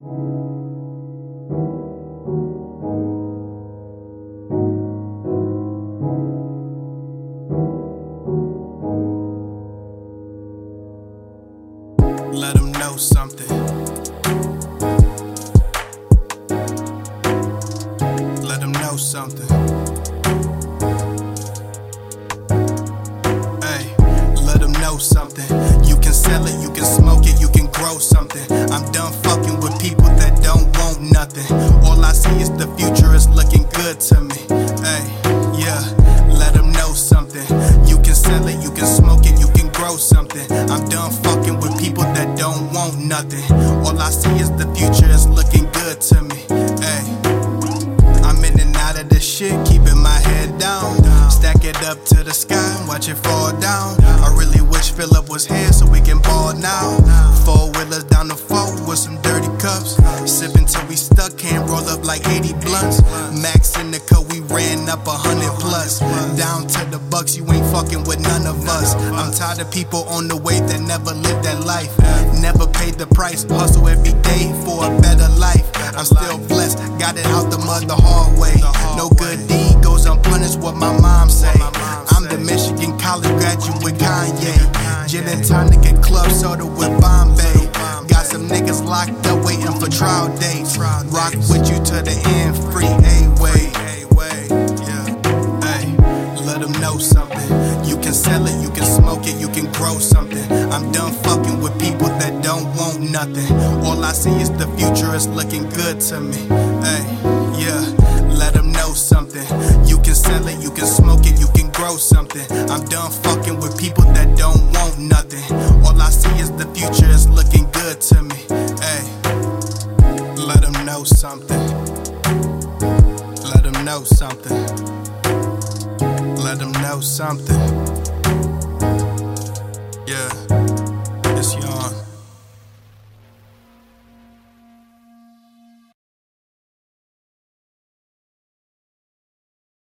Let them know something. Let them know something. Hey, let them know something. You can sell it, you can smoke it, you can grow something. I'm done fucking nothing. All I see is the future is looking good to me. Hey, yeah, let them know something. You can sell it, you can smoke it, you can grow something. I'm done fucking with people that don't want nothing. All I see is the future is looking good to me. Hey, I'm in and out of this shit, keeping my head down. Stack it up to the sky, watch it fall down. I really wish Philip was here so we can ball now. Stuck, can't roll up like 80 blunts. Max in the cut, we ran up a hundred plus. Down to the bucks, you ain't fucking with none of us. I'm tired of people on the way that never lived that life. Never paid the price, hustle every day for a better life. I'm still blessed, got it out the mud the hard way. No good deed goes unpunished, what my mom say. I'm the Michigan college graduate Kanye. Gin and tonic and club soda with Bombay. Got some niggas locked waiting for trial dates. Rock with you to the end, free A. Wade. Hey, let them know something. You can sell it, you can smoke it, you can grow something. I'm done fucking with people that don't want nothing. All I see is the future is looking good to me. Hey, yeah, let them know something. You can sell it, you can smoke it, you can grow something. I'm done fucking with people that don't want nothing. All I see is the future is looking good to me. Know something. Let them know something.